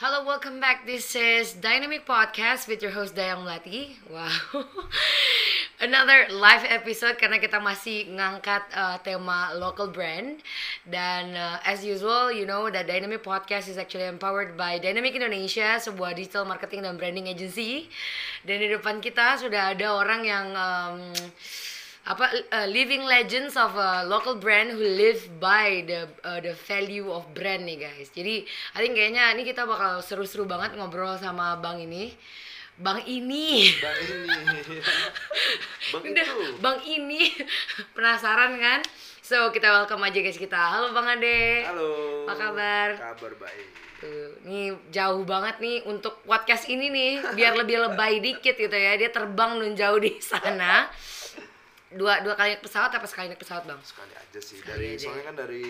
Hello, welcome back. This is Dynamic Podcast with your host Dayang Melati. Wow. Another live episode karena kita masih ngangkat uh, tema local brand dan uh, as usual you know that Dynamic Podcast is actually empowered by Dynamic Indonesia sebuah digital marketing dan branding agency dan di depan kita sudah ada orang yang um, apa uh, living legends of a local brand who live by the uh, the value of brand nih guys. Jadi I think kayaknya ini kita bakal seru-seru banget ngobrol sama bang ini. Bang ini. Bang ini. Bang Udah, itu. Bang ini. Penasaran kan? So, kita welcome aja guys kita. Halo Bang Ade. Halo. Apa kabar? Kabar baik. Tuh, nih jauh banget nih untuk podcast ini nih biar lebih lebay dikit gitu ya. Dia terbang nun jauh di sana. Dua dua kali naik pesawat apa sekali naik pesawat, Bang? Sekali aja sih. Sekali dari aja soalnya ya. kan dari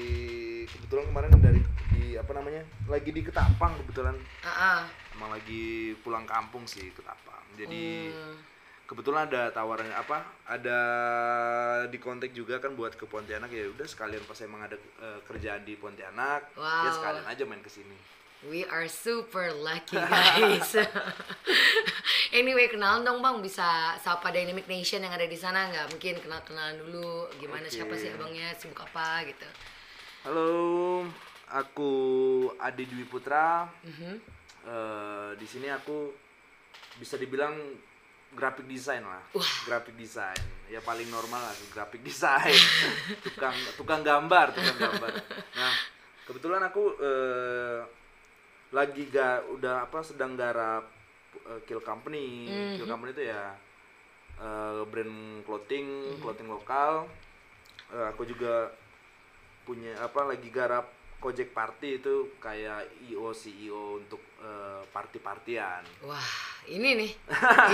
kebetulan kemarin kan dari di apa namanya? Lagi di Ketapang kebetulan. Ah. Emang lagi pulang kampung sih Ketapang. Jadi Hmm. kebetulan ada tawaran apa? Ada di kontak juga kan buat ke Pontianak ya udah sekalian pas emang ada eh, kerjaan di Pontianak, ya Wow. sekalian aja main ke sini. We are super lucky guys. anyway, kenalan dong bang. Bisa sapa Dynamic Nation yang ada di sana nggak? Mungkin kenal kenalan dulu. Gimana Oke. siapa sih abangnya? Sibuk apa gitu? Halo, aku Adi Dwi Putra. Mhm. Eh, di sini aku bisa dibilang graphic design lah Wah. graphic design ya paling normal lah graphic design tukang tukang gambar tukang gambar nah kebetulan aku eh, lagi ga udah apa sedang garap eh, kill company. Kill company itu ya eh, brand clothing clothing lokal. Eh, aku juga punya apa lagi garap Kojek Party itu kayak IO CEO untuk eh, party-partian. Wah, ini nih,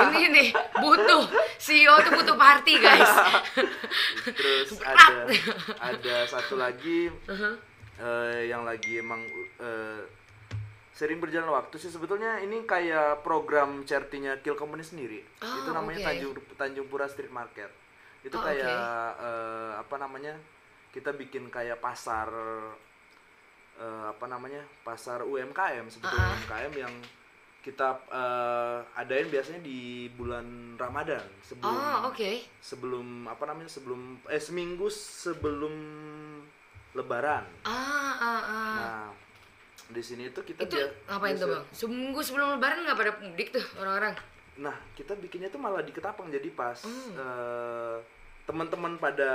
ini nih butuh. CEO tuh butuh party guys. Terus ada ada satu lagi Uh-huh. eh, yang lagi emang eh, sering berjalan waktu sih sebetulnya ini kayak program charity-nya Kill Company sendiri. Oh, itu namanya oke. Tanjung Tanjung Pura Street Market. Itu Oh, kayak eh, apa namanya? Kita bikin kayak pasar eh, apa namanya? Pasar UMKM sebetulnya Ah, UMKM yang kita eh, adain biasanya di bulan Ramadan sebelum Oh, oke. sebelum apa namanya sebelum eh seminggu sebelum lebaran Ah, ah, ah. nah di sini tuh kita itu ngapain tuh biasa- bang? Seminggu sebelum lebaran nggak pada mudik tuh orang-orang? nah kita bikinnya tuh malah di ketapang jadi pas Hmm. eh, teman-teman pada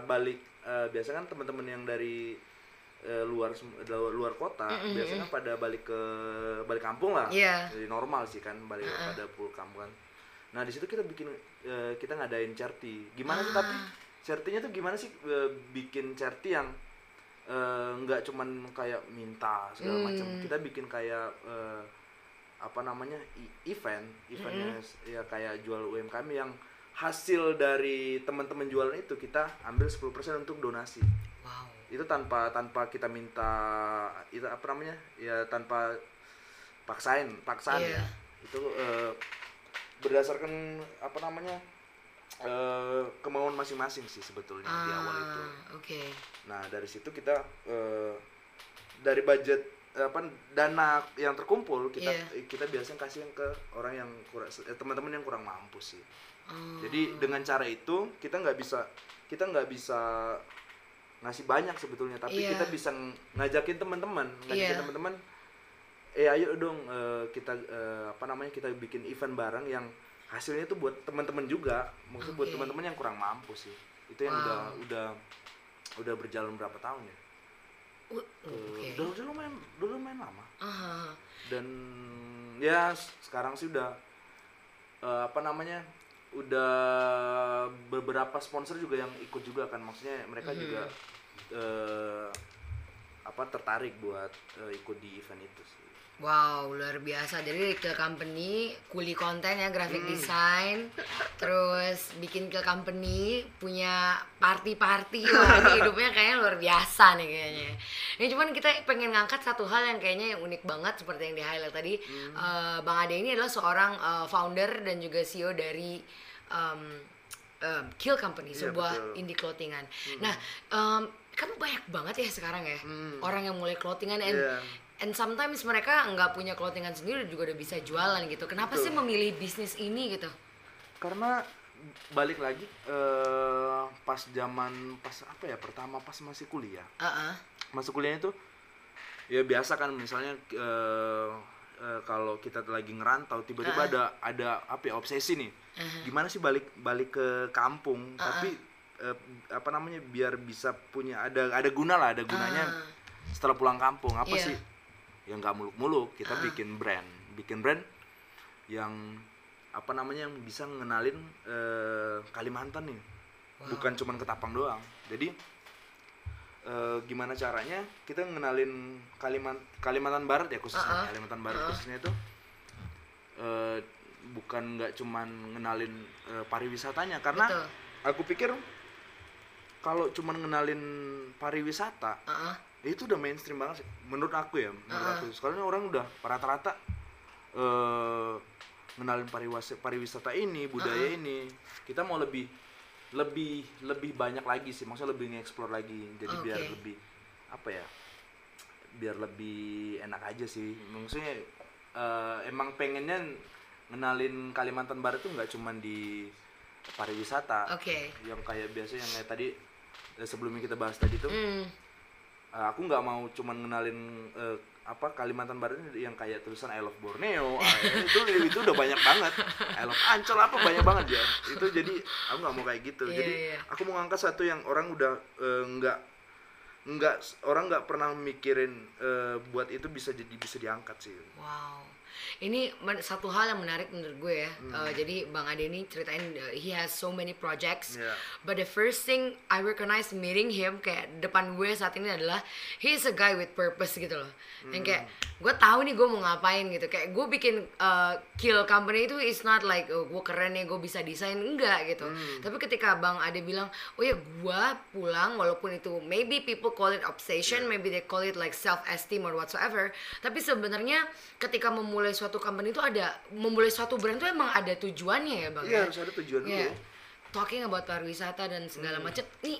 balik eh, biasa kan teman-teman yang dari eh, luar luar kota Mm-mm, biasanya pada balik ke balik kampung lah Iya. jadi normal sih kan balik pada pulang kampung kan nah di situ kita bikin eh, kita ngadain charity gimana sih tapi Ah. charity-nya tuh gimana sih bikin charity yang eh, nggak cuman kayak minta segala macam Hmm. kita bikin kayak eh, apa namanya event eventnya s- ya kayak jual UMKM yang hasil dari teman-teman jualan itu kita ambil 10% untuk donasi Wow. itu tanpa tanpa kita minta itu apa namanya ya tanpa paksain paksaan Iya. ya itu eh, berdasarkan apa namanya eh, kemauan masing-masing sih sebetulnya di awal itu Ah, Oke. nah dari situ kita eh, dari budget eh, apa dana yang terkumpul kita Iya. kita biasanya kasih yang ke orang yang kurang teman-teman yang kurang mampu sih Oh. jadi dengan cara itu kita nggak bisa kita nggak bisa ngasih banyak sebetulnya tapi Iya. kita bisa ng- ngajakin teman-teman ngajakin Iya. teman-teman eh ayo dong eh, kita eh, apa namanya kita bikin event bareng yang hasilnya tuh buat teman-teman juga. Maksudnya buat Oke. teman-teman yang kurang mampu sih. Itu yang Wow. udah udah udah berjalan berapa tahun ya? Uh, Eh, Oke. udah udah lumayan udah lumayan lama. Ah, dan ya sekarang sih udah eh, apa namanya udah beberapa sponsor juga yang ikut juga kan. Maksudnya mereka juga eh, apa tertarik buat eh, ikut di event itu sih Wow, luar biasa. Jadi ke company, kuli konten ya, graphic Hmm. design, terus bikin ke company, punya party-party. Wah, ini hidupnya kayaknya luar biasa nih kayaknya. Ini cuman kita pengen ngangkat satu hal yang kayaknya yang unik banget seperti yang di highlight tadi. Hmm. Eh, Bang Ade ini adalah seorang eh, founder dan juga CEO dari um, um, Kill Company, Iya, sebuah betul. indie clothingan. Nah, em, kan banyak banget ya sekarang ya Hmm. orang yang mulai clothingan and Iya. And sometimes mereka nggak punya clothingan sendiri juga udah bisa jualan gitu. Kenapa Betul. sih memilih bisnis ini gitu? karena balik lagi eh, pas zaman pas apa ya pertama pas masih kuliah. Uh masuk kuliahnya tuh ya biasa kan misalnya eh, eh, kalau kita lagi ngerantau tiba-tiba ada ada apa ya obsesi nih. Gimana sih balik balik ke kampung? Tapi eh, apa namanya biar bisa punya ada ada guna lah ada gunanya setelah pulang kampung. Apa Iya. sih yang nggak muluk-muluk kita bikin brand. Bikin brand yang apa namanya yang bisa ngenalin eh, Kalimantan nih. Bukan cuman ketapang doang. Jadi eh, gimana caranya kita ngenalin Kalimantan Kalimantan Barat ya khususnya Uh-uh. Kalimantan Barat khususnya itu eh, bukan nggak cuman ngenalin eh, pariwisatanya. Karena Betul. aku pikir kalau cuman ngenalin pariwisata Uh itu udah mainstream banget sih menurut aku ya menurut aku sekarang orang udah rata-rata eh ngenalin pariwisata pariwisata ini budaya ini kita mau lebih lebih lebih banyak lagi sih maksudnya lebih nge-explore lagi jadi biar Oke. lebih apa ya biar lebih enak aja sih maksudnya eh, emang pengennya ngenalin Kalimantan Barat tuh nggak cuman di pariwisata Oke. yang kayak biasa yang kayak tadi eh, sebelumnya kita bahas tadi tuh Hmm. Uh, aku nggak mau cuman ngenalin uh, apa Kalimantan Barat ini yang kayak tulisan I love Borneo. Ah, itu itu udah banyak banget. I love Ancol apa banyak banget ya. Itu jadi aku nggak mau kayak gitu. Iya, jadi iya. aku mau ngangkat satu yang orang udah uh, nggak nggak orang nggak pernah mikirin uh, buat itu bisa jadi bisa diangkat sih. Wow. Ini satu hal yang menarik menurut gue ya. Hmm. Uh, jadi Bang Ade ini ceritain uh, he has so many projects. Yeah. But the first thing I recognize meeting him kayak depan gue saat ini adalah he is a guy with purpose gitu loh. Yang kayak gue tahu nih gue mau ngapain gitu. Kayak gue bikin uh, kill company itu is not like oh, gue keren nih gue bisa desain enggak gitu. Tapi ketika Bang Ade bilang, "Oh ya gue pulang walaupun itu maybe people call it obsession, maybe they call it like self esteem or whatsoever." Tapi sebenarnya ketika memulai suatu company itu ada memulai suatu brand itu emang ada tujuannya ya, Bang. iya ya? harus ada tujuan Iya. dulu Talking about pariwisata dan segala Hmm. macam, nih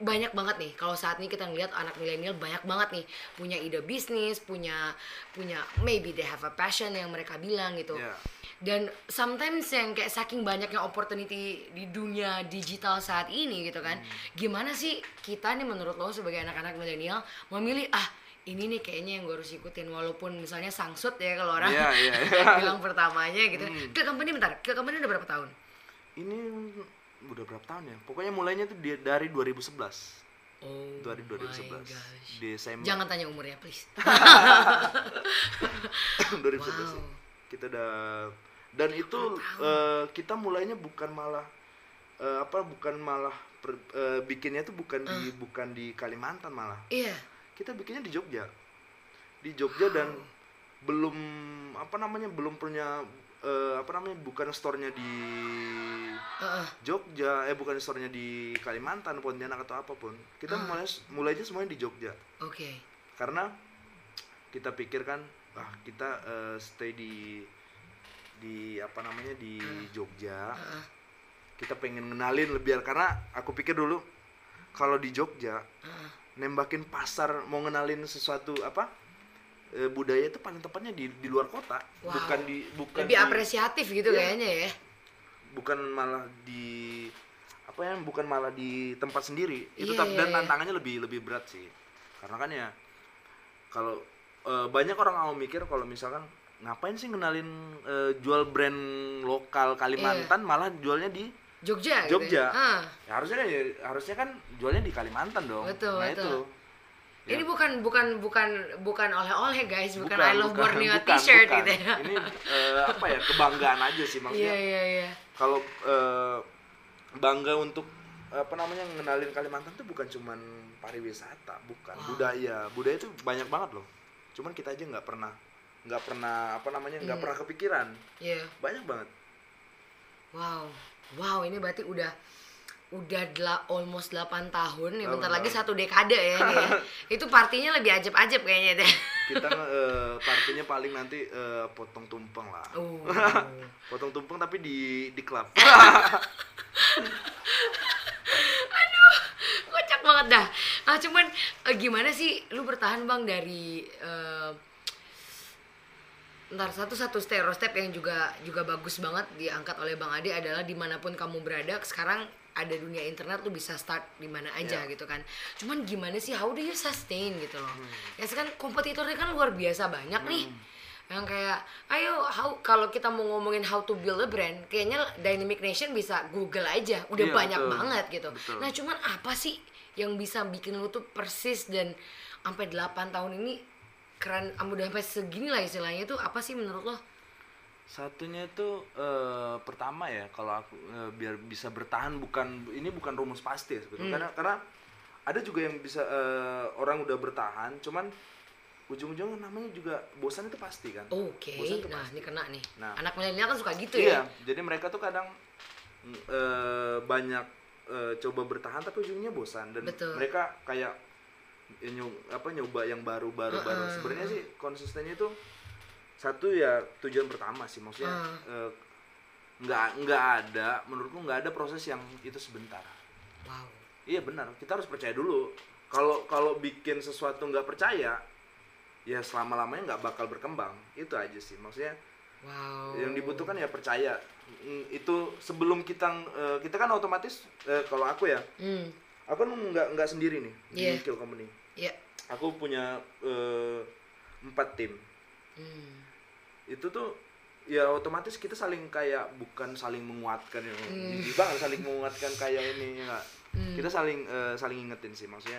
banyak banget nih kalau saat ini kita ngeliat anak milenial banyak banget nih punya ide bisnis punya punya maybe they have a passion yang mereka bilang gitu Iya. dan sometimes yang kayak saking banyaknya opportunity di dunia digital saat ini gitu kan Hmm. gimana sih kita nih menurut lo sebagai anak-anak milenial memilih ah ini nih kayaknya yang gue harus ikutin walaupun misalnya sangsut ya kalau orang Iya, iya, iya. bilang pertamanya gitu. Hmm. ke company bentar ke company udah berapa tahun? Ini udah berapa tahun ya? Pokoknya mulainya tuh dari 2011 oh dari my 2011 gosh. Desember jangan tanya umurnya please. 2011 Wow. sih. kita udah dan itu eh, kita mulainya bukan malah eh, apa bukan malah per- eh, bikinnya tuh bukan di bukan di Kalimantan malah. Iya kita bikinnya di Jogja. Di Jogja dan belum apa namanya belum punya eh, apa namanya bukan store-nya di. Jogja eh bukan store-nya di Kalimantan Pontianak atau apa pun. Kita mulai mulainya semuanya di Jogja. Oke. Karena kita pikirkan ah kita eh, stay di di apa namanya di Jogja. Heeh. kita pengen ngenalin lebih karena aku pikir dulu kalau di Jogja Heeh. Nembakin pasar mau ngenalin sesuatu apa eh, budaya itu paling tepatnya di di luar kota Wow. bukan di bukan lebih di- apresiatif gitu Iya. kayaknya ya bukan malah di apa ya bukan malah di tempat sendiri itu Iya, tap- iya, dan iya. tantangannya lebih lebih berat sih karena kan ya kalau eh, banyak orang mau mikir kalau misalkan ngapain sih ngenalin eh, jual brand lokal Iya. Kalimantan malah jualnya di Jogja gitu Jogja. ya? Ah. Ya, harusnya kan harusnya kan jualnya di Kalimantan dong. Betul, nah betul. itu. Ya. Ini bukan bukan bukan bukan oleh-oleh guys, bukan, Bukan, I love bukan, Borneo bukan, t-shirt bukan. gitu ya. Ini eh, apa ya kebanggaan aja sih Iya maksudnya. iya iya. Kalau eh, bangga untuk apa namanya ngenalin Kalimantan tuh bukan cuman pariwisata, bukan Wow. budaya. Budaya itu banyak banget loh. Cuman kita aja nggak pernah nggak pernah apa namanya nggak Hmm. pernah kepikiran. Iya. Banyak banget. Wow. Wow, ini berarti udah udah dela, almost 8 tahun ya bentar lagi satu dekade ya ya. Itu partinya lebih ajab-ajab kayaknya deh. Kita eh, partinya paling nanti eh, potong tumpeng lah. Oh. Potong tumpeng tapi di di klub. Kocak banget dah. Ah cuman eh, gimana sih lu bertahan Bang dari eh, ntar satu satu stereotip yang juga juga bagus banget diangkat oleh Bang Ade adalah di mana pun kamu berada sekarang ada dunia internet lu bisa start di mana aja Ya. gitu kan. Cuman gimana sih how do you sustain gitu loh. Hmm. Ya sekarang kompetitornya kan luar biasa banyak nih. Yang kayak ayo how kalau kita mau ngomongin how to build a brand, kayaknya Dynamic Nation bisa Google aja. Udah Iya, banyak betul. banget gitu. Betul. Nah, cuman apa sih yang bisa bikin lu tuh persis dan sampai 8 tahun ini keren am- udah sampai segini lah istilahnya itu apa sih menurut lo? Satunya itu eh, pertama ya kalau aku eh, biar bisa bertahan bukan ini bukan rumus pasti ya sebetulnya. Hmm. Karena karena ada juga yang bisa eh, orang udah bertahan cuman ujung-ujungnya namanya juga bosan itu pasti kan. Oke, Bosan tuh nah pasti. ini kena nih. Nah. Anak milenial kan suka gitu iya, ya. jadi mereka tuh kadang eh, banyak eh, coba bertahan tapi ujungnya bosan dan Betul. mereka kayak ya, nyo- apa nyoba yang baru baru baru. Heeh, Sebenarnya sih konsistennya itu satu ya tujuan pertama sih maksudnya Heeh. eh, nggak nggak ada menurutku nggak ada proses yang itu sebentar. Wow. Iya benar, kita harus percaya dulu. Kalau kalau bikin sesuatu nggak percaya, ya selama lamanya nggak bakal berkembang. Itu aja sih maksudnya Wow. yang dibutuhkan ya percaya Mm, itu sebelum kita eh, kita kan otomatis eh, kalau aku ya Hmm. aku kan nggak nggak sendiri nih Iya. di Kill Company Ya. aku punya eh, empat tim Hmm. itu tuh ya otomatis kita saling kayak bukan saling menguatkan ya Hmm. banget saling menguatkan kayak ini ya? Hmm. kita saling eh, saling ingetin sih maksudnya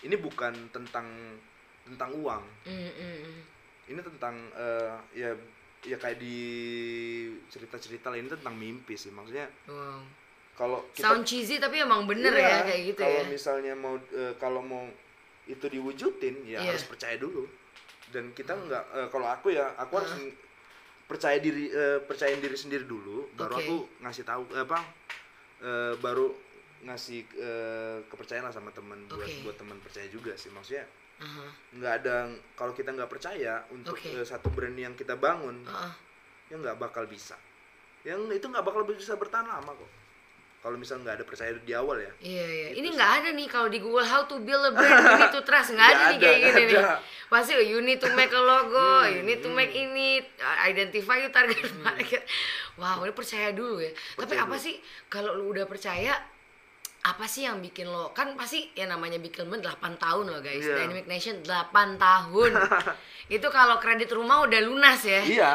ini bukan tentang tentang uang Hmm, hmm, hmm. ini tentang eh, ya ya kayak di cerita-cerita lain tentang mimpi sih maksudnya Wow. Kalau kita Sound cheesy tapi emang bener Iya, ya kayak gitu kalau ya. misalnya mau eh, kalau mau itu diwujudin ya Iya. harus percaya dulu dan kita nggak eh, kalau aku ya aku harus percaya diri eh, percayain diri sendiri dulu baru Oke. aku ngasih tahu apa eh, baru ngasih eh, kepercayaan lah sama teman buat Oke. buat teman percaya juga sih maksudnya Aha. nggak ada kalau kita nggak percaya untuk Oke. eh, satu brand yang kita bangun Ah, ya nggak bakal bisa yang itu nggak bakal bisa bertahan lama kok kalau misal nggak ada percaya di awal ya Iya iya. Gitu Ini nggak ada nih kalau di Google how to build a brand, you need to trust nggak ada Nggak nih ada, kayak gini nih. ada. Pasti oh, you need to make a logo, Hmm, you need to make ini, identify your target market. Wow, ini percaya dulu ya. Tapi Percaya apa dulu. sih kalau lu udah percaya apa sih yang bikin lo kan pasti ya namanya bikin brand 8 tahun loh guys. Iya. Dynamic Nation 8 tahun. Itu kalau kredit rumah udah lunas ya. Iya.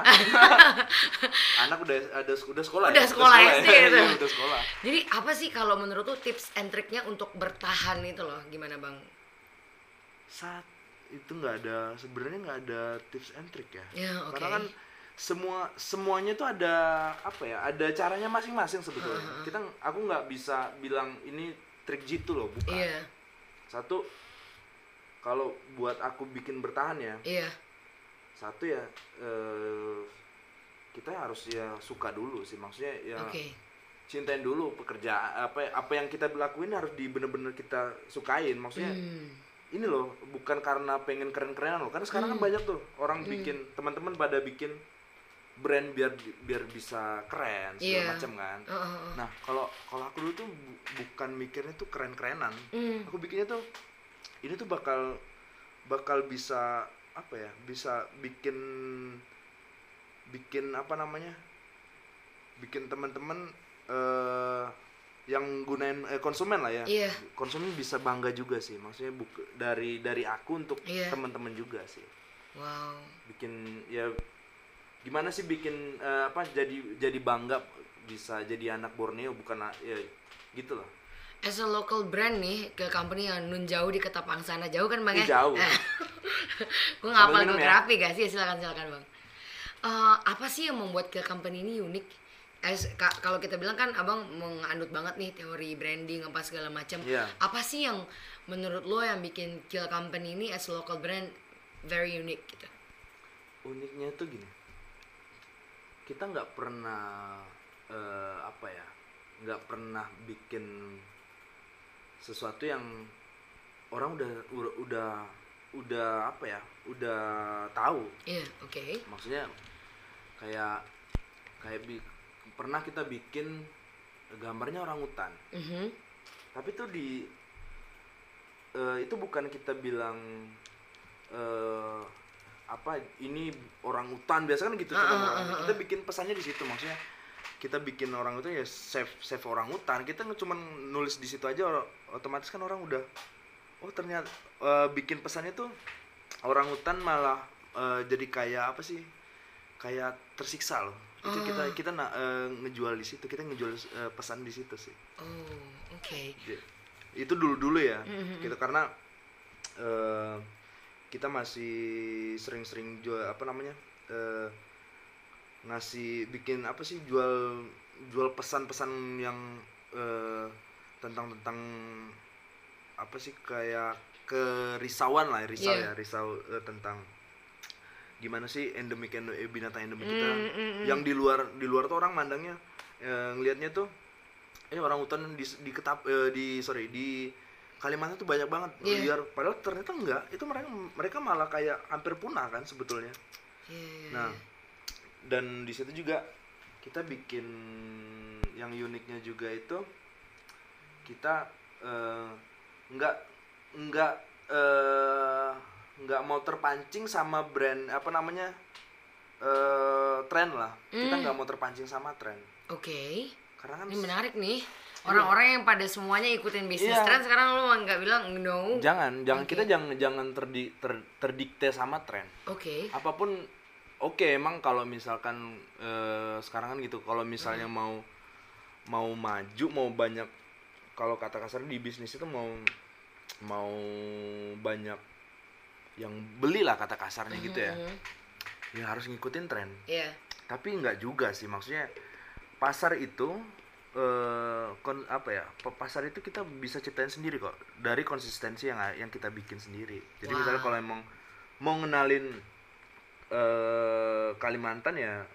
Anak udah ada udah sekolah Udah ya? sekolah SD gitu. Iya, udah sekolah. Jadi apa sih kalau menurut lu tips and triknya untuk bertahan itu loh? Gimana bang? Saat itu nggak ada sebenarnya nggak ada tips and trick ya. Ya, oke. karena kan semua semuanya tuh ada apa ya ada caranya masing-masing sebetulnya. Kita aku nggak bisa bilang ini trik jitu loh bukan. Iya. Satu kalau buat aku bikin bertahan ya iya. satu ya eh, kita harus ya suka dulu sih. Maksudnya ya oke. cintain dulu pekerjaan apa apa yang kita lakuin harus di bener-bener kita sukain. Maksudnya Hmm. ini loh bukan karena pengen keren-kerenan loh. Karena sekarang Hmm. kan banyak tuh orang bikin teman-teman pada bikin brand biar biar bisa keren segala Iya. macam kan oh, oh. nah kalau kalau aku dulu tuh bu- bukan mikirnya tuh keren-kerenan Hmm. aku bikinnya tuh ini tuh bakal bakal bisa apa ya bisa bikin bikin apa namanya bikin teman-teman eh yang gunain eh, konsumen lah ya Iya. konsumen bisa bangga juga sih maksudnya buk dari dari aku untuk Iya. teman-teman juga sih wow bikin ya gimana sih bikin eh, apa jadi jadi bangga bisa jadi anak Borneo bukan ya gitu loh As a local brand nih ke company yang nun jauh di Ketapang sana jauh kan bang ya? jauh. gue Sambil hafal minum ya? geografi gak sih? Silakan silakan bang. Eh, apa sih yang membuat kill company ini unik? As, ka- kalau kita bilang kan abang menganut banget nih teori branding apa segala macam. Iya. Apa sih yang menurut lo yang bikin kill company ini as a local brand very unique gitu? uniknya tuh gini kita nggak pernah eh, apa ya nggak pernah bikin sesuatu yang orang udah udah udah, apa ya udah tahu Iya, oke. maksudnya kayak kayak bi- pernah kita bikin gambarnya orang hutan Mhm. tapi itu di eh, itu bukan kita bilang eh, apa ini orang hutan biasa kan gitu orang. ah, ah, kita bikin pesannya di situ maksudnya kita bikin orang itu ya save save orang hutan kita cuma nulis di situ aja otomatis kan orang udah oh ternyata eh, bikin pesannya tuh orang hutan malah eh, jadi kayak apa sih kayak tersiksa loh itu kita kita na- eh, ngejual di situ kita ngejual eh, pesan di situ sih Oh, oke. J- itu dulu dulu ya Mhm. gitu karena eh, kita masih sering-sering jual apa namanya eh, ngasih bikin apa sih jual jual pesan-pesan yang eh, tentang tentang apa sih kayak kerisauan lah risau Iya. ya risau eh, tentang gimana sih endemik endo- eh, binatang endemik kita Mm, mm, mm. yang di luar di luar tuh orang mandangnya eh, ngelihatnya tuh eh orang hutan di di ketap eh, di sorry di Kalimantan tuh banyak banget Iya. liar padahal ternyata enggak itu mereka mereka malah kayak hampir punah kan sebetulnya Iya, iya, nah dan di situ juga kita bikin yang uniknya juga itu kita eh, nggak nggak eh, nggak mau terpancing sama brand apa namanya eh tren lah kita Hmm. nggak mau terpancing sama tren Oke. karena kan Ini menarik nih. Orang-orang yang pada semuanya ikutin bisnis Iya. tren sekarang lu nggak bilang no. jangan jangan Oke. kita jangan jangan terdi, ter- terdikte sama tren Oke. apa pun oke emang kalau misalkan eh, sekarang kan gitu kalau misalnya Hmm. mau mau maju mau banyak kalau kata kasar di bisnis itu mau mau banyak yang beli lah kata kasarnya gitu ya Mhm. ya harus ngikutin tren Iya. tapi nggak juga sih maksudnya pasar itu eh kon apa ya pa- pasar itu kita bisa ciptain sendiri kok dari konsistensi yang yang kita bikin sendiri jadi Wow. misalnya kalau emang mau ngenalin eh Kalimantan ya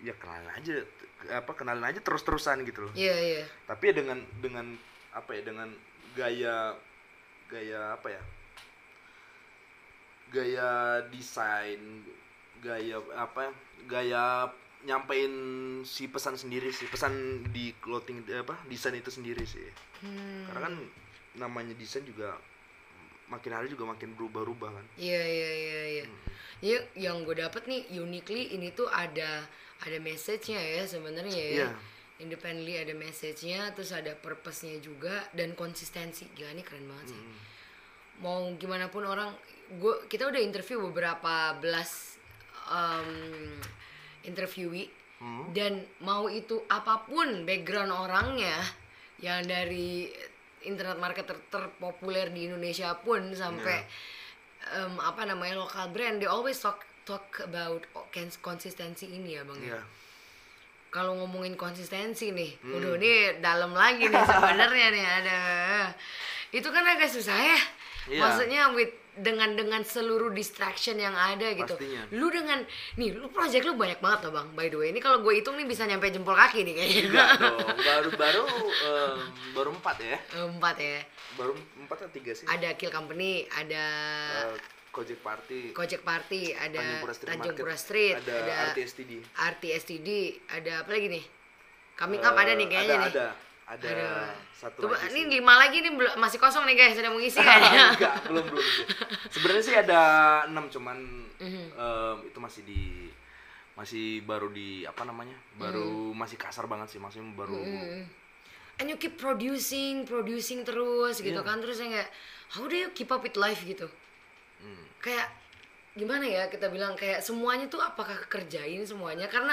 ya kenalin aja apa kenalin aja terus terusan gitu loh Iya, iya. tapi ya dengan dengan apa ya dengan gaya gaya apa ya gaya desain gaya apa gaya nyampein si pesan sendiri sih pesan di clothing apa desain itu sendiri sih Hmm. karena kan namanya desain juga makin hari juga makin berubah-ubah kan Iya, iya, iya, iya. Ya, yang gue dapet nih uniquely ini tuh ada ada message-nya ya sebenarnya ya. Iya. Independently ada message-nya, terus ada purpose-nya juga dan konsistensi. Gila ini keren banget sih. Hmm. Mau gimana pun orang gua kita udah interview beberapa belas um, interviewee Hmm. dan mau itu apa pun background orangnya yang dari internet marketer terpopuler di Indonesia pun sampai em, apa namanya lokal brand they always talk talk about konsistensi ini ya bang ya Iya. kalau ngomongin konsistensi nih, Hmm. udah ini dalam lagi nih sebenarnya nih ada. Itu kan agak susah ya. Iya. Maksudnya with dengan dengan seluruh distraction yang ada gitu. Pastinya. Lu dengan nih, lu project lu banyak banget loh, Bang. By the way, ini kalau gue hitung nih bisa nyampe jempol kaki nih kayaknya. Enggak dong, baru-baru eh, baru empat ya Empat ya. baru empat atau tiga sih Ada Kill Company, ada Eh, Gojek Party Kojek Party, ada Tanjung Pura Street Tanjung Pura Street, ada, ada RTSTD RTSTD, ada apa lagi nih? Coming up ada nih kayaknya ada, nih. ada ada Aduh. satu Coba lagi ini sih. lima lagi nih belum- masih kosong nih guys, sudah mau ngisi kayaknya. enggak belum belum sebenarnya sih ada enam cuman Mhm. em, itu masih di masih baru di apa namanya baru masih kasar banget sih maksudnya baru Mm. And you keep producing, producing terus gitu Iya. kan terus saya kayak how do you keep up with life gitu. Hmm. Kayak gimana ya kita bilang kayak semuanya tuh apakah kerjain semuanya karena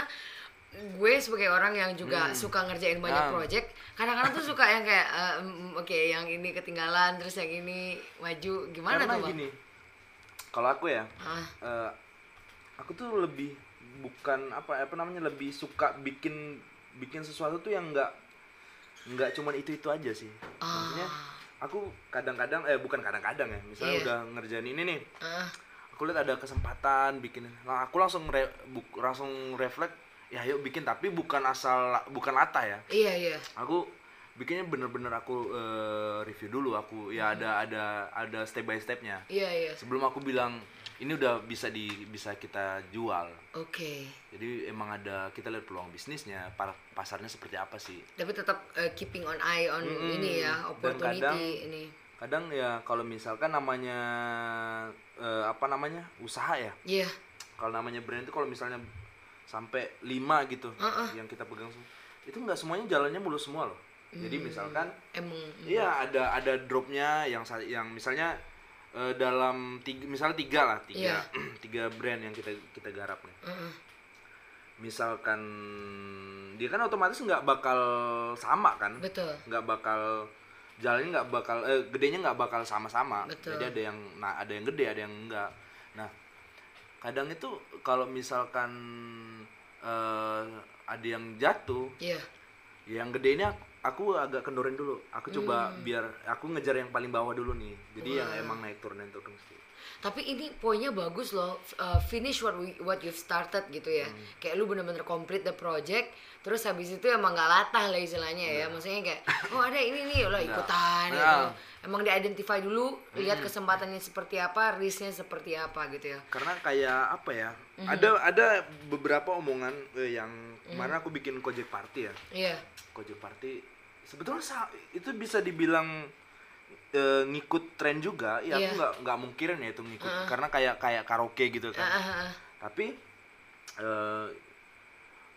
gue sebagai orang yang juga suka ngerjain banyak Hmm. Ah. project kadang-kadang tuh suka yang kayak mm, oke yang ini ketinggalan terus yang ini maju gimana Karena tuh bang? gini, kalau aku ya, Ah, eh, aku tuh lebih bukan apa apa namanya lebih suka bikin bikin sesuatu tuh yang nggak nggak cuman itu itu aja sih. Maksudnya ah, aku kadang-kadang eh bukan kadang-kadang ya, misalnya Iya. udah ngerjain ini nih, ah, aku lihat ada kesempatan bikin, nah aku langsung re, bu- langsung refleks, ya ayo bikin tapi bukan asal bukan lata ya. iya iya. Aku bikinnya bener-bener aku eh, review dulu. Aku ya ada ada ada step by stepnya. Iya iya. Sebelum aku bilang ini udah bisa di bisa kita jual. Oke. Jadi emang ada kita lihat peluang bisnisnya para pasarnya seperti apa sih. Tapi tetap eh, keeping on eye on Mm-mm. ini ya Dan opportunity kadang- ini. kadang ya kalau misalkan namanya eh, apa namanya usaha ya. Iya. Kalau namanya brand itu kalau misalnya sampai lima gitu Uh-uh. yang kita pegang semua itu nggak semuanya jalannya mulus semua loh jadi misalkan emang Iya ada ada dropnya yang yang misalnya eh, dalam tiga, misalnya tiga lah tiga tiga brand yang kita kita garap nih. mm, Misalkan dia kan otomatis nggak bakal sama kan, betul nggak bakal jalannya nggak bakal eh, gedenya nggak bakal sama-sama. Jadi ada yang nah ada yang gede ada yang enggak. Nah kadang itu kalau misalkan eh, ada yang jatuh iya. yang gede ini aku, aku agak kendorin dulu. Aku coba biar aku ngejar yang paling bawah dulu nih. Jadi yang emang naik turun naik turun sih tapi ini poinnya bagus loh uh, finish what we, what you've started gitu ya. Hmm. kayak lu bener-bener complete the project terus habis itu emang nggak latah lah istilahnya ya. Maksudnya kayak oh ada ini nih lo ikutan Nah. gitu emang di-identify dulu lihat kesempatannya seperti apa risknya seperti apa gitu ya. Karena kayak apa ya Mhm. ada ada beberapa omongan eh, yang kemarin aku bikin Kojek Party ya. Iya. Kojek Party sebetulnya itu bisa dibilang eh, ngikut tren juga. Ya Iya. aku nggak nggak mungkirin ya itu ngikut. Karena kayak kayak karaoke gitu kan. Ah. tapi eh,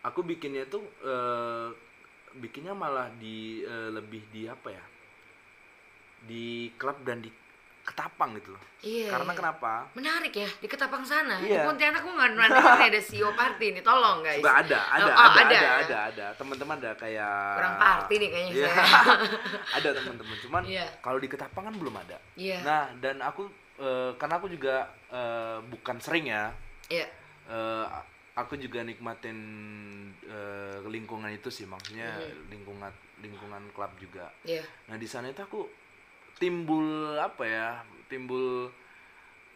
aku bikinnya tuh eh, bikinnya malah di eh, lebih di apa ya di klub dan di ketapang gitu loh Iya, karena iya. kenapa menarik ya di ketapang sana di Iya. Pontianak gue nggak nanti ada CEO party nih tolong guys Nggak ada ada Oh, oh, ada ada ya? ada ada teman-teman ada kayak kurang party nih kayaknya Iya. saya ada teman-teman cuman Iya. kalau di ketapang kan belum ada Iya. nah dan aku eh, karena aku juga eh, bukan sering ya iya eh, aku juga nikmatin eh, lingkungan itu sih maksudnya lingkungan lingkungan klub juga iya nah di sana itu aku timbul apa ya timbul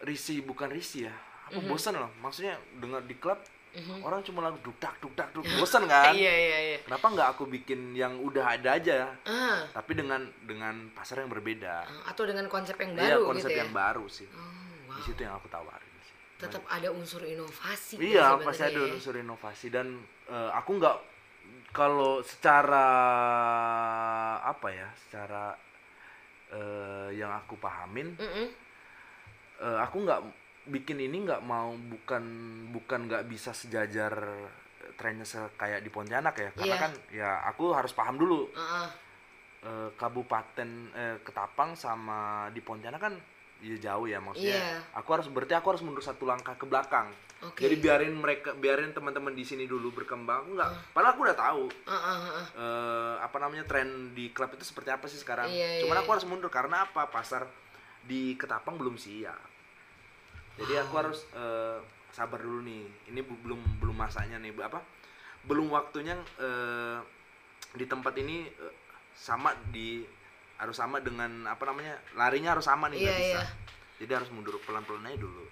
risih bukan risih ya aku bosan loh. Maksudnya dengar di klub orang cuma lagu duk dak duk bosan kan? Iya iya iya. Kenapa nggak aku bikin yang udah ada aja? Ah. Tapi dengan dengan pasar yang berbeda. Atau dengan konsep yang iya baru konsep gitu ya? yang baru sih. Oh, wow. di situ yang aku tawarin sih. Tetap ada unsur inovasi Iya, ya pasti ada ya. unsur inovasi dan eh, aku nggak kalau secara apa ya, secara eh, yang aku pahamin, Mm-mm. eh, aku nggak bikin ini nggak mau bukan bukan nggak bisa sejajar trennya se- kayak di Pontianak ya, karena Iya. kan ya aku harus paham dulu Ah, ah. eh, kabupaten eh, Ketapang sama di Pontianak kan ya jauh ya maksudnya. Iya. Aku harus berarti aku harus mundur satu langkah ke belakang. Oke. Jadi biarin mereka biarin teman-teman di sini dulu berkembang. Enggak. Padahal aku udah tahu Ah, ah, ah, ah. eh, apa namanya tren di klub itu seperti apa sih sekarang. Iya, Cuman iya, aku harus mundur karena apa? Pasar di Ketapang belum siap. Jadi aku harus eh, sabar dulu nih. Ini belum belum masanya nih apa? Belum waktunya eh, di tempat ini eh, sama di harus sama dengan apa namanya larinya harus sama nih Iya, bisa. iya. Jadi harus mundur pelan-pelan aja dulu.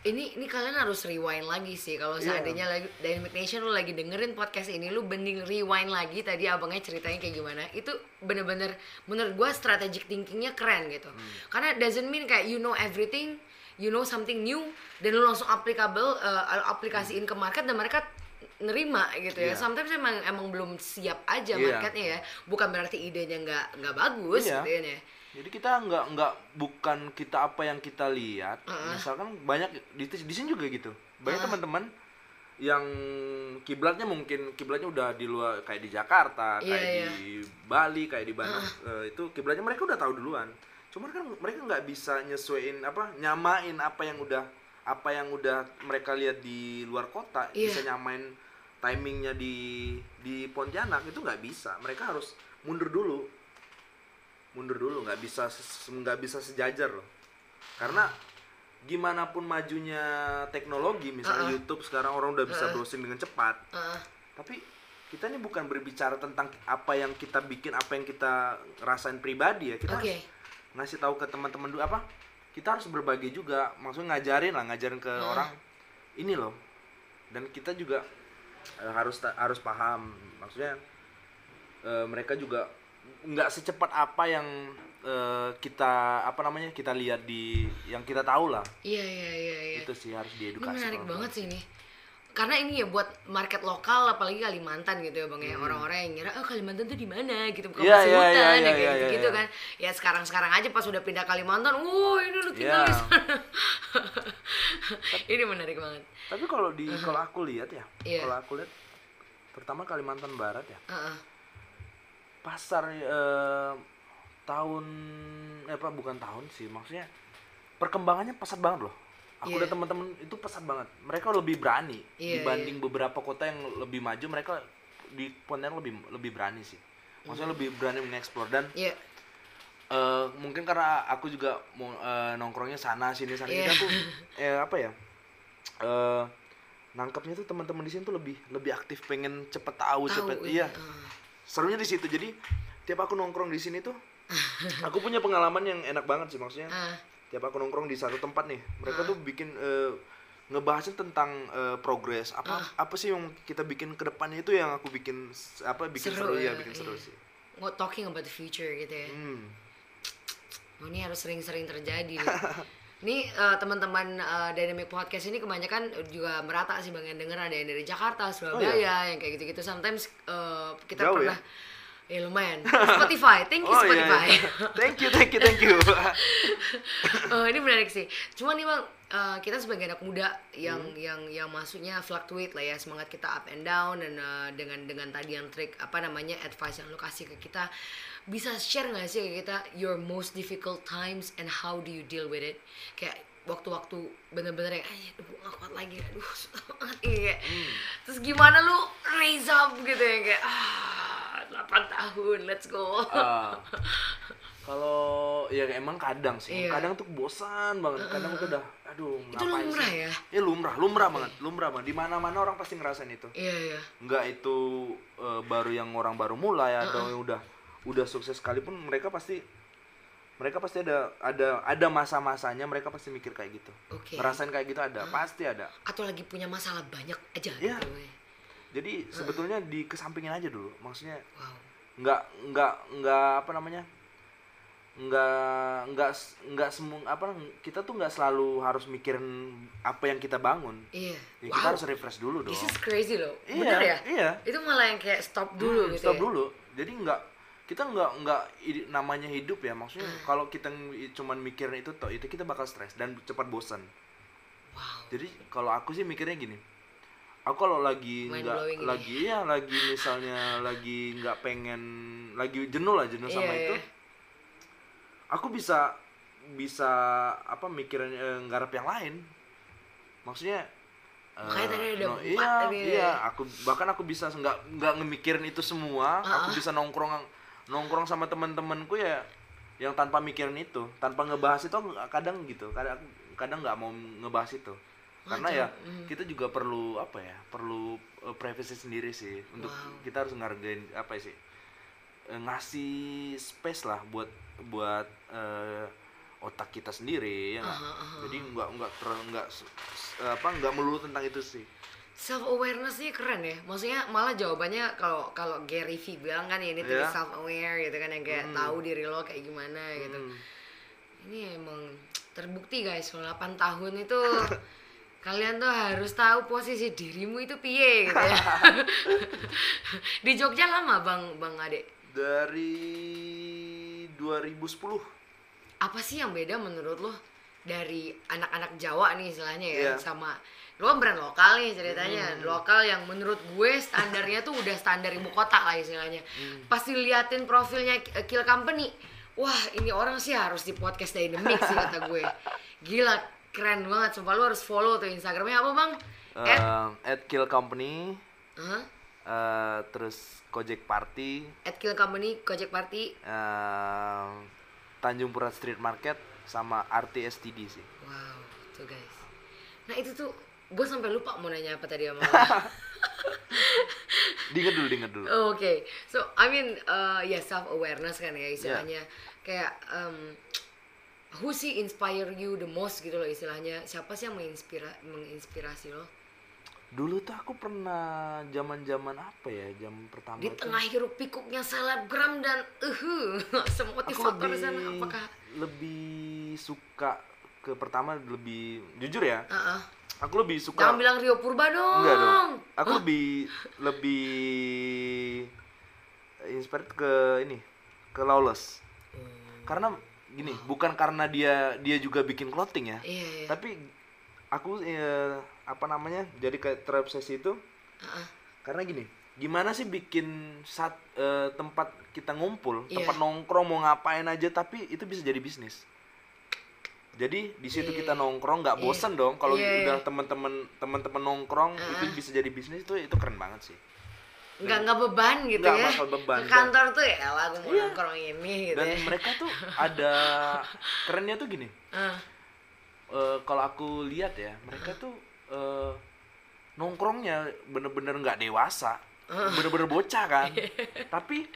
Ini ini kalian harus rewind lagi sih kalau Iya. seandainya lagi Dynamic Nation lu lagi dengerin podcast ini lu bening rewind lagi tadi abangnya ceritanya kayak gimana itu bener-bener menurut gua strategic thinkingnya keren gitu Hmm. karena doesn't mean kayak you know everything you know something new dan lu langsung applicable uh, aplikasiin ke market dan mereka nerima gitu ya. Iya. Sometimes emang emang belum siap aja Iya. marketnya ya. Bukan berarti idenya nggak nggak bagus Iya. gitu ya. Jadi kita nggak nggak bukan kita apa yang kita lihat. Misalkan banyak di, di sini juga gitu. Banyak teman-teman yang kiblatnya mungkin kiblatnya udah di luar kayak di Jakarta, Iya, kayak iya. di Bali, kayak di Bandung eh, itu kiblatnya mereka udah tahu duluan. Cuman kan mereka nggak bisa nyesuaiin apa nyamain apa yang udah apa yang udah mereka lihat di luar kota Iya. bisa nyamain timingnya di di Pontianak itu nggak bisa mereka harus mundur dulu mundur dulu nggak bisa nggak bisa sejajar loh karena gimana pun majunya teknologi misalnya Uh-uh. YouTube sekarang orang udah bisa Uh-uh. browsing dengan cepat Heeh. tapi kita ini bukan berbicara tentang apa yang kita bikin apa yang kita rasain pribadi ya kita harus ngasih tahu ke teman-teman dulu apa kita harus berbagi juga maksudnya ngajarin lah ngajarin ke Hmm. orang ini loh dan kita juga eh, harus harus paham maksudnya eh, mereka juga nggak secepat apa yang eh, kita apa namanya kita lihat di yang kita tahu lah Iya iya iya iya. itu sih harus Ini diedukasi menarik orang-orang. banget sih ini. Karena ini ya buat market lokal apalagi Kalimantan gitu ya Bang ya. Orang-orang yang ngira oh Kalimantan tuh di mana gitu bukan Hmm. Iya, masih iya, hutan iya, ya iya, kayak iya, gitu iya. kan. Ya sekarang-sekarang aja pas udah pindah Kalimantan, wah ini lu tinggal Iya. di sana. ini menarik banget. tapi kalau di kalau aku lihat ya Iya. kalau aku lihat pertama Kalimantan Barat ya Heeh. Pasar eh, tahun eh apa bukan tahun sih maksudnya perkembangannya pesat banget loh aku Iya. lihat teman-teman itu pesat banget mereka lebih berani Iya, dibanding beberapa kota yang lebih maju mereka di Pontianak lebih lebih berani sih maksudnya lebih berani mengeksplor dan Iya. eh, mungkin karena aku juga mau eh, nongkrongnya sana sini sana kita tuh eh apa ya eh nangkepnya tuh teman-teman di sini tuh lebih lebih aktif pengen cepet tahu, Tahu cepet iya. iya Heeh. Serunya di situ jadi tiap aku nongkrong di sini tuh aku punya pengalaman yang enak banget sih maksudnya Ah, tiap aku nongkrong di satu tempat nih mereka Ah. tuh bikin eh, ngebahasnya tentang eh, progres apa Ah. apa sih yang kita bikin ke depannya itu yang aku bikin apa bikin Seru seru, ya ya, bikin seru iya. sih What talking about the future gitu ya. hmm. Oh, ini harus sering-sering terjadi. Ini eh, teman-teman eh, Dynamic Podcast ini kebanyakan juga merata sih Bang yang denger ada yang dari Jakarta, Surabaya, yang kayak gitu-gitu. Sometimes eh, kita Oh, Jauh pernah ya? lumayan. Spotify, thank you oh iya, Spotify. iya. thank you thank you thank you Oh, ini menarik sih. Cuman nih Bang, eh, kita sebagai anak muda yang Hmm. yang yang masuknya fluctuate lah ya semangat kita up and down dan eh, dengan dengan tadi yang trik apa namanya advice yang lo kasih ke kita bisa share nggak sih ke kita your most difficult times and how do you deal with it? Kayak waktu-waktu bener-bener yang "Ay, aduh gue gak kuat lagi aduh susah banget kayak. Hmm. terus gimana lu raise up gitu ya kayak ah 8 tahun let's go. Ah, kalau ya emang kadang sih Iya. kadang tuh bosan banget kadang tuh udah aduh itu lumrah sih? ya? Ya lumrah lumrah banget lumrah banget. Di mana mana orang pasti ngerasain itu. Iya iya. Nggak itu eh, baru yang orang baru mulai atau yang udah udah sukses sekalipun mereka pasti mereka pasti ada ada ada masa-masanya mereka pasti mikir kayak gitu. Oke. ngerasain kayak gitu ada pasti ada. Atau lagi punya masalah banyak aja Iya. gitu jadi sebetulnya dikesampingin aja dulu maksudnya wow. nggak nggak nggak apa namanya nggak nggak nggak semua apa kita tuh nggak selalu harus mikirin apa yang kita bangun. Iya. Ya, wow. kita harus refresh dulu dong this is crazy loh. Iya bener ya? iya. Itu malah yang kayak stop dulu Hmm, gitu stop ya? dulu. Jadi nggak kita nggak nggak namanya hidup ya maksudnya Hmm. kalau kita cuman mikirin itu toh itu kita bakal stres dan cepat bosan wow jadi kalau aku sih mikirnya gini aku kalau lagi nggak lagi ya lagi misalnya lagi nggak pengen lagi jenuh lah jenuh sama Iya, itu iya. aku bisa bisa apa mikirin eh, nggarap yang lain maksudnya tadi ada no, iya iya aku bahkan aku bisa nggak nggak ngemikirin itu semua aku Ah. bisa nongkrong nongkrong sama teman-temanku ya yang tanpa mikirin itu tanpa ngebahas itu kadang gitu kadang kadang nggak mau ngebahas itu karena ya Mhm. kita juga perlu apa ya perlu eh, privacy sendiri sih untuk Wow. kita harus ngargain apa sih eh, ngasih space lah buat buat eh, otak kita sendiri ya? Aha, aha, jadi nggak nggak nggak apa nggak melulu tentang itu sih self awarenessnya keren ya maksudnya malah jawabannya kalau kalau Gary V bilang kan ini tuh Iya. self aware gitu kan yang kayak Hmm. tahu diri lo kayak gimana gitu Hmm. ini emang terbukti guys kalau 8 tahun itu kalian tuh harus tahu posisi dirimu itu piye gitu ya di Jogja lama bang bang Ade dari 2010 apa sih yang beda menurut lo dari anak-anak Jawa nih istilahnya ya Iya. sama lo kan brand lokal nih ceritanya. Lokal yang menurut gue standarnya tuh udah standar ibu kota lah istilahnya. Pasti liatin profilnya K- Kill Company wah ini orang sih harus di podcast Dynamic sih kata gue. Gila keren banget. Sumpah lo harus follow tuh Instagramnya apa bang? At- Um, at Kill Company. Aha. eh, terus Kojek Party. At Kill Company, Kojek Party. eh, Tanjung Pura Street Market sama RTSTD sih. Wow, tuh guys. Nah itu tuh gue sampai lupa mau nanya apa tadi sama diinget dulu diinget dulu. Oh, Oke, so I mean uh, ya self awareness kan ya istilahnya. Kayak um, who sih inspire you the most gitu loh istilahnya? Siapa sih yang menginspira menginspirasi lo? Dulu tuh aku pernah zaman zaman apa ya jam pertama di tuh? tengah hiruk pikuknya selebgram dan uhu semotivator lebih sana. Apakah lebih suka ke pertama lebih jujur ya. Ah, ah. Aku lebih suka jangan bilang Rio Purba dong. Enggak dong. Aku lebih lebih inspired ke ini ke Lawless. Hmm, karena gini bukan karena dia dia juga bikin clothing ya. Iya iya. Tapi aku eh, apa namanya jadi kayak terobsesi itu. Ah. karena gini gimana sih bikin saat eh, tempat kita ngumpul Iya. tempat nongkrong mau ngapain aja tapi itu bisa jadi bisnis jadi di situ Iya, kita nongkrong nggak Iya. bosen dong. Kalau Iya, udah iya. teman-teman teman-teman nongkrong Ah, itu ah. bisa jadi bisnis itu itu keren banget sih. Nggak nggak beban gitu Nggak ya. bakal beban, ke kantor tuh ya lah gue mau Iya. nongkrong ini gitu dan ya. mereka tuh ada kerennya tuh gini. Ah, eh, kalau aku lihat ya mereka tuh eh, nongkrongnya bener-bener nggak dewasa bener-bener bocah kan tapi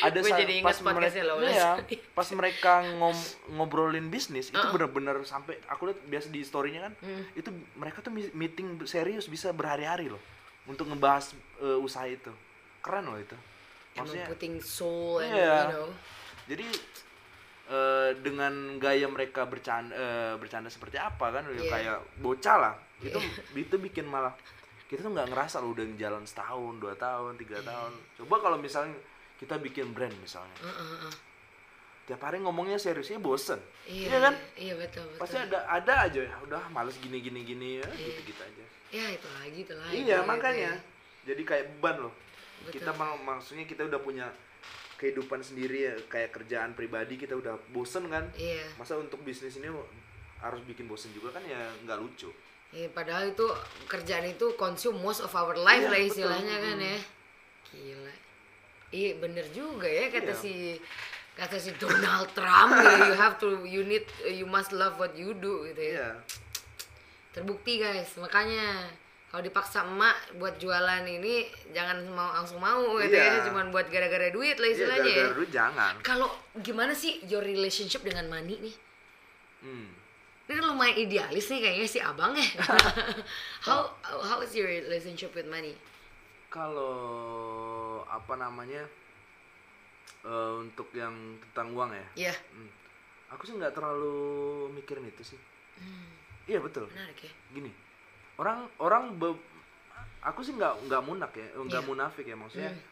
ada Gue sa- jadi ingat pas mereka Lawless. iya, pas mereka ngom- ngobrolin bisnis itu bener-bener sampai aku lihat biasa di storynya kan Hmm. itu mereka tuh meeting serius bisa berhari-hari loh untuk ngebahas eh, usaha itu keren loh itu emang maksudnya putting soul and Iya. you know jadi eh, dengan gaya mereka bercanda eh, bercanda seperti apa kan ya Iya. kayak bocah lah itu itu bikin malah kita tuh nggak ngerasa lo udah jalan setahun dua tahun tiga Iya. tahun. Coba kalau misalnya kita bikin brand misalnya. Ah, ah. tiap hari ngomongnya seriusnya bosen. Iya Iya kan? iya betul betul. Pasti ada ada aja. Ya udah males gini gini gini ya gitu gitu aja. Ya itu lagi itu lagi. Iya gitu makanya. Ya. jadi kayak beban loh. Betul. kita mau maksudnya kita udah punya kehidupan sendiri ya kayak kerjaan pribadi kita udah bosen kan? Iya. Masa untuk bisnis ini harus bikin bosen juga kan ya nggak lucu Iya, padahal itu kerjaan itu consume most of our life Iya, lah betul. istilahnya kan ya. Gila. Iya bener juga ya kata Iya. si kata si Donald Trump gitu, you have to you need you must love what you do gitu ya. Iya. Terbukti guys. Makanya kalau dipaksa emak buat jualan ini jangan mau langsung mau gitu ya. Iya. cuman buat gara-gara duit lah istilahnya ya. gara-gara dulu jangan. Kalau gimana sih your relationship dengan money nih? Hmm. Ini kan lumayan idealis nih kayaknya si abang ya. How how is your relationship with money? Kalau apa namanya eh, untuk yang tentang uang ya? Iya, hmm, aku sih nggak terlalu mikirin itu sih. Hmm, iya betul. Menarik ya. gini orang orang be- aku sih nggak nggak munak ya nggak Iya. munafik ya maksudnya Hmm.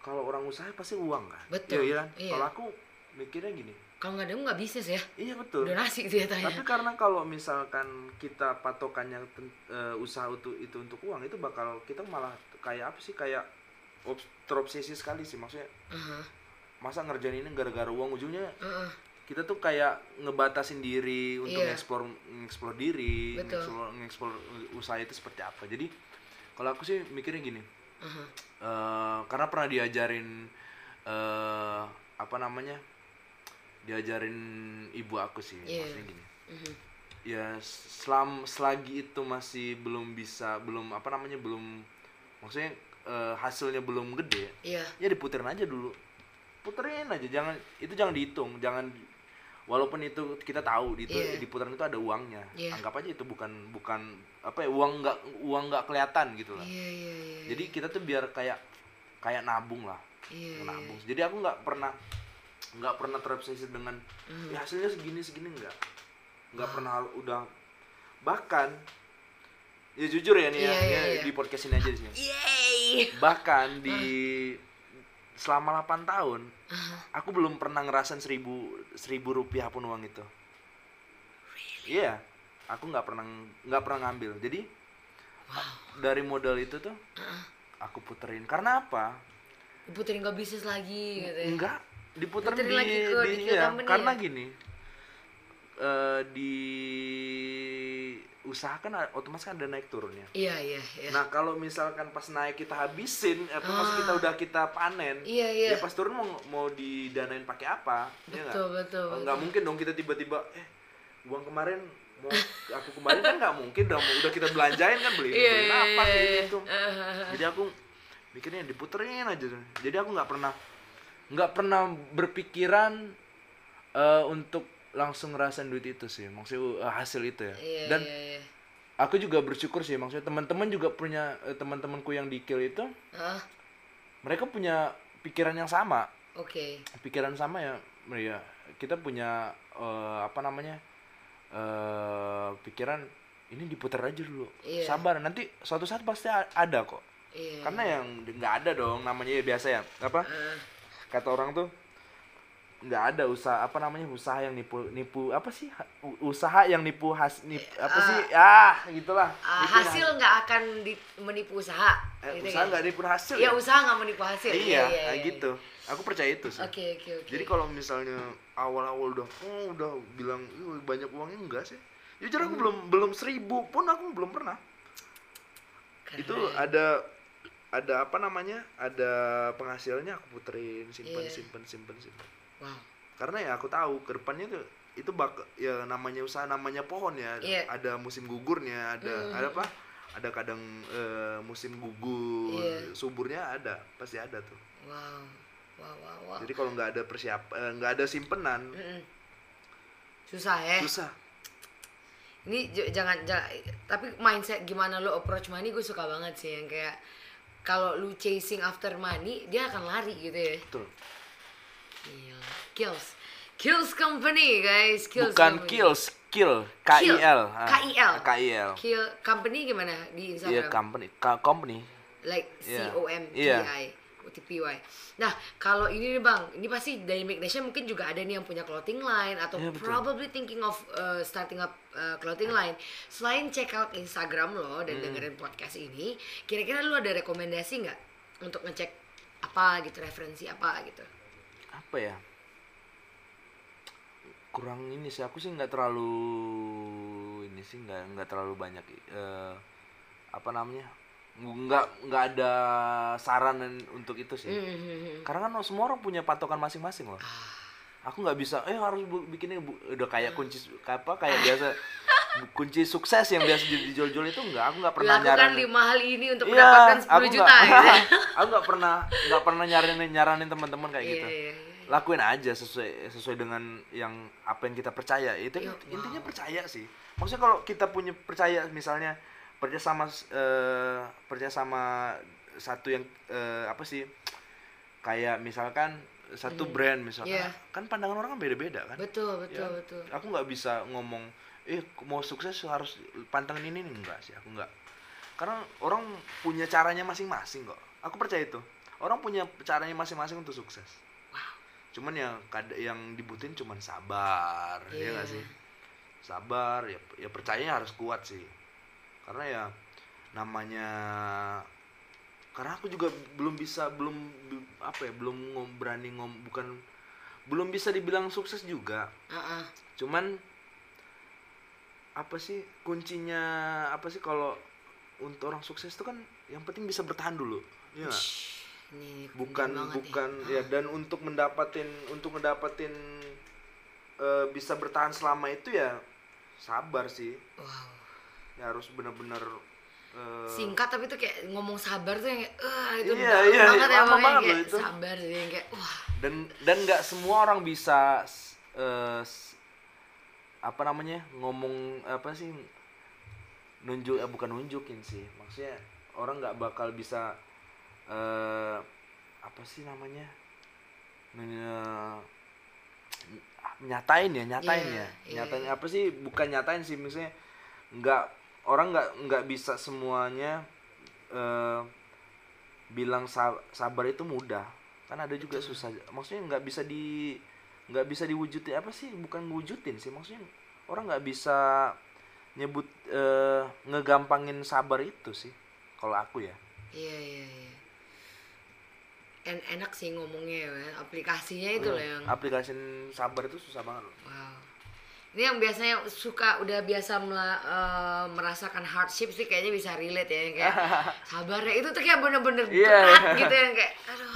kalau orang usaha pasti uang kan? Betul, iya, iya kan? Iya. kalau aku mikirnya gini Kalau nggak ada nggak bisnis ya. iya betul Donasi sih ya tanya. tapi karena kalau misalkan kita patokannya ten- eh, usaha itu itu untuk uang itu bakal kita malah kayak apa sih kayak obs- terobsesi sekali sih maksudnya Aha, masa ngerjain ini gara-gara uang ujungnya aha. kita tuh kayak ngebatasin diri untuk Iya. ngeksplor ngeksplor diri ngeksplor ngeksplor usaha itu seperti apa jadi kalau aku sih mikirnya gini aha. eh, karena pernah diajarin eh apa namanya diajarin ibu aku sih Iya. maksudnya gini Mhm. ya selam selagi itu masih belum bisa belum apa namanya belum maksudnya eh, hasilnya belum gede Iya, ya diputerin aja dulu puterin aja jangan itu jangan dihitung jangan walaupun itu kita tahu itu Iya. diputerin itu ada uangnya Iya. anggap aja itu bukan bukan apa ya uang nggak uang nggak kelihatan gitu lah iya, iya, iya. jadi kita tuh biar kayak kayak nabung lah iya, nabung jadi aku nggak pernah nggak pernah terobsesi dengan Mhm. ya hasilnya segini segini. Nggak. Nggak pernah udah. Bahkan ya jujur ya nih ya, Iya, iya, ya, iya. di podcast ini aja di sini Yeay. bahkan di selama 8 tahun aku belum pernah ngerasain seribu seribu rupiah pun uang itu. Iya. Aku nggak pernah nggak pernah ngambil. Jadi dari modal itu tuh aku puterin. Karena apa? Diputerin ke bisnis lagi gitu ya. enggak diputerin Puterin di, lagi ke di- iya, company karena ya? gini eh, di usaha kan otomatis kan ada naik turunnya Iya iya iya. nah kalau misalkan pas naik kita habisin apa pas Ah. kita udah kita panen Iya iya. ya pas turun mau mau didanain pakai apa ya betul betul. Oh, nggak mungkin dong kita tiba-tiba eh uang kemarin mau aku kembali kan nggak mungkin dong udah kita belanjain kan beli Iya beli iya. apa kayak iya. gitu Eh, jadi aku mikirnya diputerin aja tuh. jadi aku nggak pernah nggak pernah berpikiran eh, untuk langsung ngerasain duit itu sih maksudnya eh, hasil itu ya. Iya dan iya iya. aku juga bersyukur sih maksudnya teman-teman juga punya eh, teman-temanku yang di Kill itu. Ah, mereka punya pikiran yang sama. Oke. pikiran sama ya ya kita punya eh, apa namanya eh pikiran ini diputar aja dulu. Iya. sabar nanti suatu saat pasti ada kok. Iya. karena yang nggak ada dong namanya ya biasa ya apa? Ah, kata orang tuh nggak ada usaha apa namanya usaha yang nipu nipu apa sih usaha yang nipu has nip, apa sih ah gitulah ah, Nipu hasil nggak akan di- menipu usaha. eh, gitu usaha kan? nggak nipu hasil Iya ya? usaha nggak menipu hasil. iya, iya, kayak iya. gitu aku percaya itu sih Oke oke oke. Jadi kalau misalnya awal-awal udah oh udah bilang "Ih, banyak uangnya enggak sih? Jujur aku belum belum seribu pun aku belum pernah. Keren. Itu ada ada apa namanya? Ada penghasilnya aku puterin, simpen, Iya. simpen, simpen, simpen. Wow. Karena ya aku tahu ke depannya tuh itu bak ya namanya usaha namanya pohon ya. Iya. Ada musim gugurnya, ada Mm. ada apa? Ada kadang eh, musim gugur, Iya. suburnya ada, pasti ada tuh. Wow. Wow wow wow. Jadi kalau nggak ada persiapan, nggak ada simpenan, Mm-mm. Susah ya. susah. Ini jangan, jangan tapi mindset gimana lo approach money gue suka banget sih yang kayak kalau lu chasing after money dia akan lari gitu ya. Betul. Gila. Kills. Kills company guys. Kills Bukan company. kills, kill, K I L. Ah, K-I-L. K I L. Kill company gimana di Instagram? Iya company, Ka- company. like C Iya. O M P Iya. I T P Y. Nah, kalau ini nih Bang, ini pasti Dynamic Nation mungkin juga ada nih yang punya clothing line atau Iya, betul. probably thinking of uh, starting up uh, clothing line. Selain check out Instagram lo Hmm. dan dengerin podcast ini, kira-kira lu ada rekomendasi nggak untuk ngecek apa gitu referensi apa gitu? Apa ya? Kurang ini sih aku sih nggak terlalu ini sih nggak nggak terlalu banyak eh, apa namanya? Nggak nggak ada saran untuk itu sih. Mhm. Karena kan semua orang punya patokan masing-masing loh. Aku nggak bisa, eh harus bu- bikin ini bu- udah kayak kunci su- apa kayak biasa kunci sukses yang biasa di- dijual-jual itu enggak. Aku nggak pernah Lakukan nyaranin. lima hal ini untuk Iya, mendapatkan 10 aku juta nggak- gitu. aku nggak pernah nggak pernah nyaranin nyaranin teman-teman kayak Iya, gitu. iya, iya. Lakuin aja sesuai sesuai dengan yang apa yang kita percaya. Itu Iya, intinya wow. percaya sih. Maksudnya kalau kita punya percaya misalnya percaya sama eh, percaya sama satu yang eh, apa sih kayak misalkan satu brand misalkan. Iya. kan pandangan orang kan beda-beda kan. Betul, betul, Ya, betul. aku nggak bisa ngomong eh mau sukses harus pantengin ini. Nih enggak sih aku nggak. Karena orang punya caranya masing-masing kok. Aku percaya itu. Orang punya caranya masing-masing untuk sukses. Wow. cuman yang yang dibutuhin cuman sabar ya Iya. nggak sih? Sabar ya ya percayanya harus kuat sih karena ya namanya karena aku juga belum bisa belum be- apa ya belum ngom, berani ngom bukan belum bisa dibilang sukses juga Ah, ah. cuman apa sih kuncinya apa sih kalau untuk orang sukses itu kan yang penting bisa bertahan dulu ya nggak? Ini bukan bukan nih. ya dan untuk mendapatin untuk mendapatin eh, bisa bertahan selama itu ya sabar sih Wow. Ya harus benar-benar eh, Singkat tapi tuh kayak ngomong sabar tuh yang kayak eh itu Iya, iya, banget iya, ya lama banget kayak itu. sabar sih yang kayak wah. Dan dan nggak semua orang bisa s- apa namanya ngomong apa sih nunjuk eh, bukan nunjukin sih. Maksudnya orang nggak bakal bisa eh apa sih namanya nyatain ya nyatain Iya, ya. iya, nyatain iya. apa sih bukan nyatain sih misalnya nggak orang nggak nggak bisa semuanya eh bilang sa- sabar itu mudah. Kan ada juga susah. Maksudnya nggak bisa di nggak bisa diwujudin. Apa sih? Bukan wujudin sih maksudnya orang nggak bisa nyebut eh, ngegampangin sabar itu sih kalau aku ya. Iya iya iya. En enak sih ngomongnya ya aplikasinya itu loh yang aplikasi sabar itu susah banget loh. wow Ini yang biasanya suka udah biasa mela- eh, merasakan hardship sih kayaknya bisa relate ya yang kayak sabar ya itu tuh kayak bener-bener Iya, berat gitu yang kayak aduh.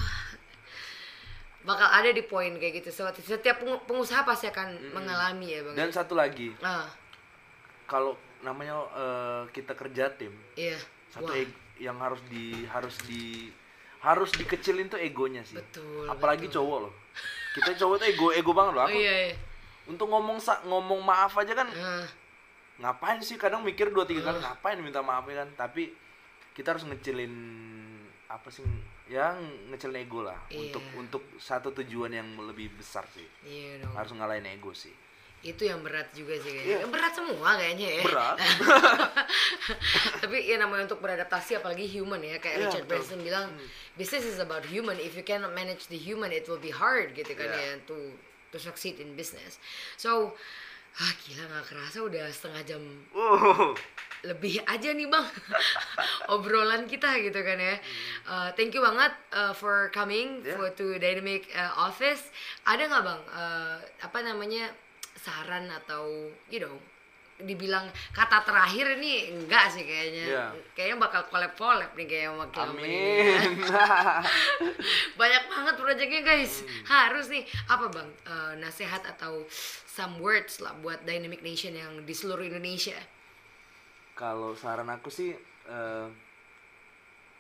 Bakal ada di poin kayak gitu so, setiap pengu- pengusaha pasti akan mengalami ya bang. Dan satu lagi, ah. Kalau namanya eh, kita kerja tim, iya. satu Wah, eg- yang harus di harus di harus dikecilin tuh egonya sih. Betul, Apalagi betul. cowok loh. Kita cowok tuh ego ego banget loh. oh Aku iya iya untuk ngomong ngomong maaf aja kan Ah, ngapain sih? Kadang mikir dua tiga kali ngapain minta maaf ya kan? Tapi kita harus ngecilin apa sih ya ngecilin ego lah Iya. untuk untuk satu tujuan yang lebih besar sih. Iya dong. Harus ngalahin ego sih. Itu yang berat juga sih kayaknya. Iya. berat semua kayaknya ya. Berat. Tapi ya namanya untuk beradaptasi apalagi human ya. Kayak Iya, Richard betul. Branson bilang business is about human. If you cannot manage the human it will be hard gitu kan Iya. ya to to succeed in business. So ah gila nggak kerasa udah setengah jam wow. lebih aja nih bang obrolan kita gitu kan ya. Uh, thank you banget uh, for coming Yeah. for to dynamic uh, office. Ada nggak bang uh, apa namanya saran atau you know dibilang kata terakhir ini enggak sih kayaknya. Yeah. kayaknya bakal collab nih kayak sama amin. Banyak banget proyeknya guys. Hmm. harus nih apa bang? Uh, nasihat atau some words lah buat dynamic nation yang di seluruh Indonesia. Kalau saran aku sih eh,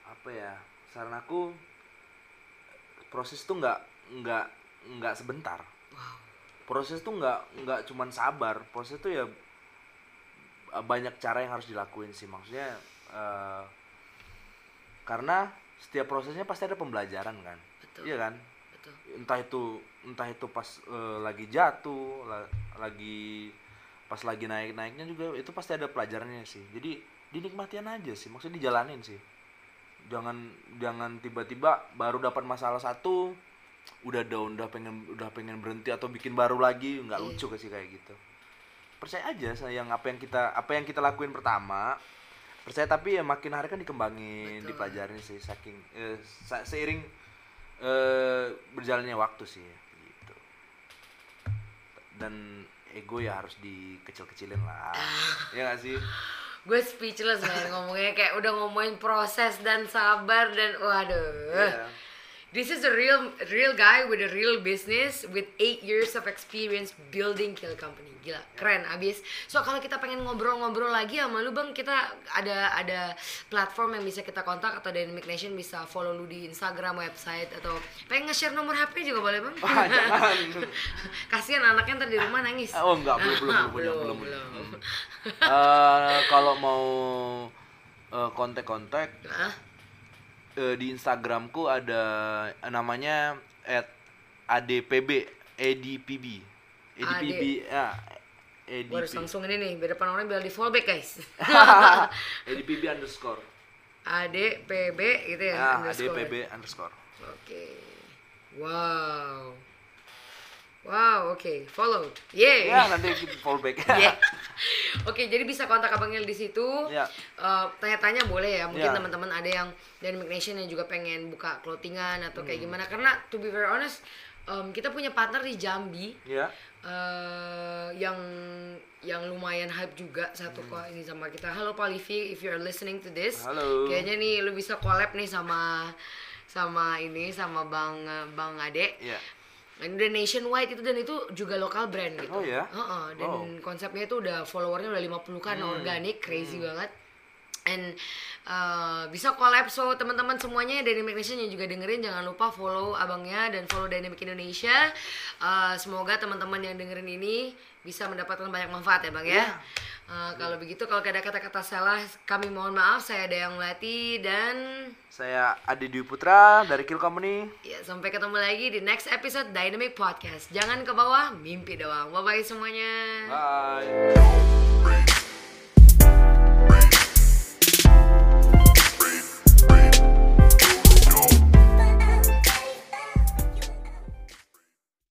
apa ya saran aku proses tuh nggak nggak nggak sebentar. Wow. Proses tuh nggak nggak cuman sabar. Proses tuh ya banyak cara yang harus dilakuin sih. Maksudnya eh, karena setiap prosesnya pasti ada pembelajaran kan. Betul. iya kan? Betul. Entah itu entah itu pas eh, lagi jatuh la- lagi pas lagi naik naiknya juga itu pasti ada pelajarannya sih. Jadi dinikmatin aja sih. Maksudnya dijalanin sih. Jangan jangan tiba-tiba baru dapat masalah satu udah down udah pengen udah pengen berhenti atau bikin baru lagi nggak Iya. lucu sih kayak gitu percaya aja sayang apa yang kita apa yang kita lakuin pertama percaya tapi ya makin hari kan dikembangin Betul. dipelajarin sih saking eh, seiring eh berjalannya waktu sih gitu dan ego ya harus dikecil-kecilin lah ya gak sih gue speechless man ngomongnya kayak udah ngomongin proses dan sabar dan waduh Iya. This is a real real guy with a real business with eight years of experience building kill company gila keren abis so kalau kita pengen ngobrol-ngobrol lagi sama lu bang kita ada ada platform yang bisa kita kontak atau Dynamic Nation bisa follow lu di Instagram website atau pengen nge-share nomor HP juga boleh bang jangan. kasihan anaknya ntar di rumah nangis oh enggak belum belum belum Belum, belum belum. Hmm. Eh, kalau mau eh, kontak-kontak Hah? Eh, di Instagramku ada eh, namanya at adpb adpb adpb ya Gue harus adpb langsung ini nih, biar depan orang biar di fallback guys. adpb underscore AD PB gitu ya. ah underscore. adpb underscore Oke. Wow. Wow, oke. Follow. Yeay. ya nanti kita fallback Yeah. Oke, jadi bisa kontak Abang Il di situ. Ya. Eh, tanya-tanya boleh ya. Mungkin Ya. teman-teman ada yang dari Nation yang juga pengen buka clothingan atau Hmm. kayak gimana. Karena to be very honest, em, kita punya partner di Jambi ya eh yang yang lumayan hype juga satu kok ini sama kita. Halo Pak Livi, if you're listening to this, Halo. kayaknya nih lu bisa collab nih sama sama ini sama Bang Bang Ade. Ini udah nationwide itu dan itu juga lokal brand gitu. Oh, ya? Heeh, dan Wow. Hmm. konsepnya itu udah followernya udah 50 kan organik, crazy banget. And uh, bisa collab so teman-teman semuanya Dynamic Nation yang juga dengerin jangan lupa follow abangnya dan follow Dynamic Indonesia. Uh, semoga teman-teman yang dengerin ini bisa mendapatkan banyak manfaat ya bang ya. Iya. Uh, kalau begitu kalau ada kata-kata salah kami mohon maaf saya Dayang Melati dan saya Adi Dwi Putra dari Kill Company ya sampai ketemu lagi di next episode Dynamic Podcast. Jangan ke bawah, mimpi doang. Bye bye semuanya. bye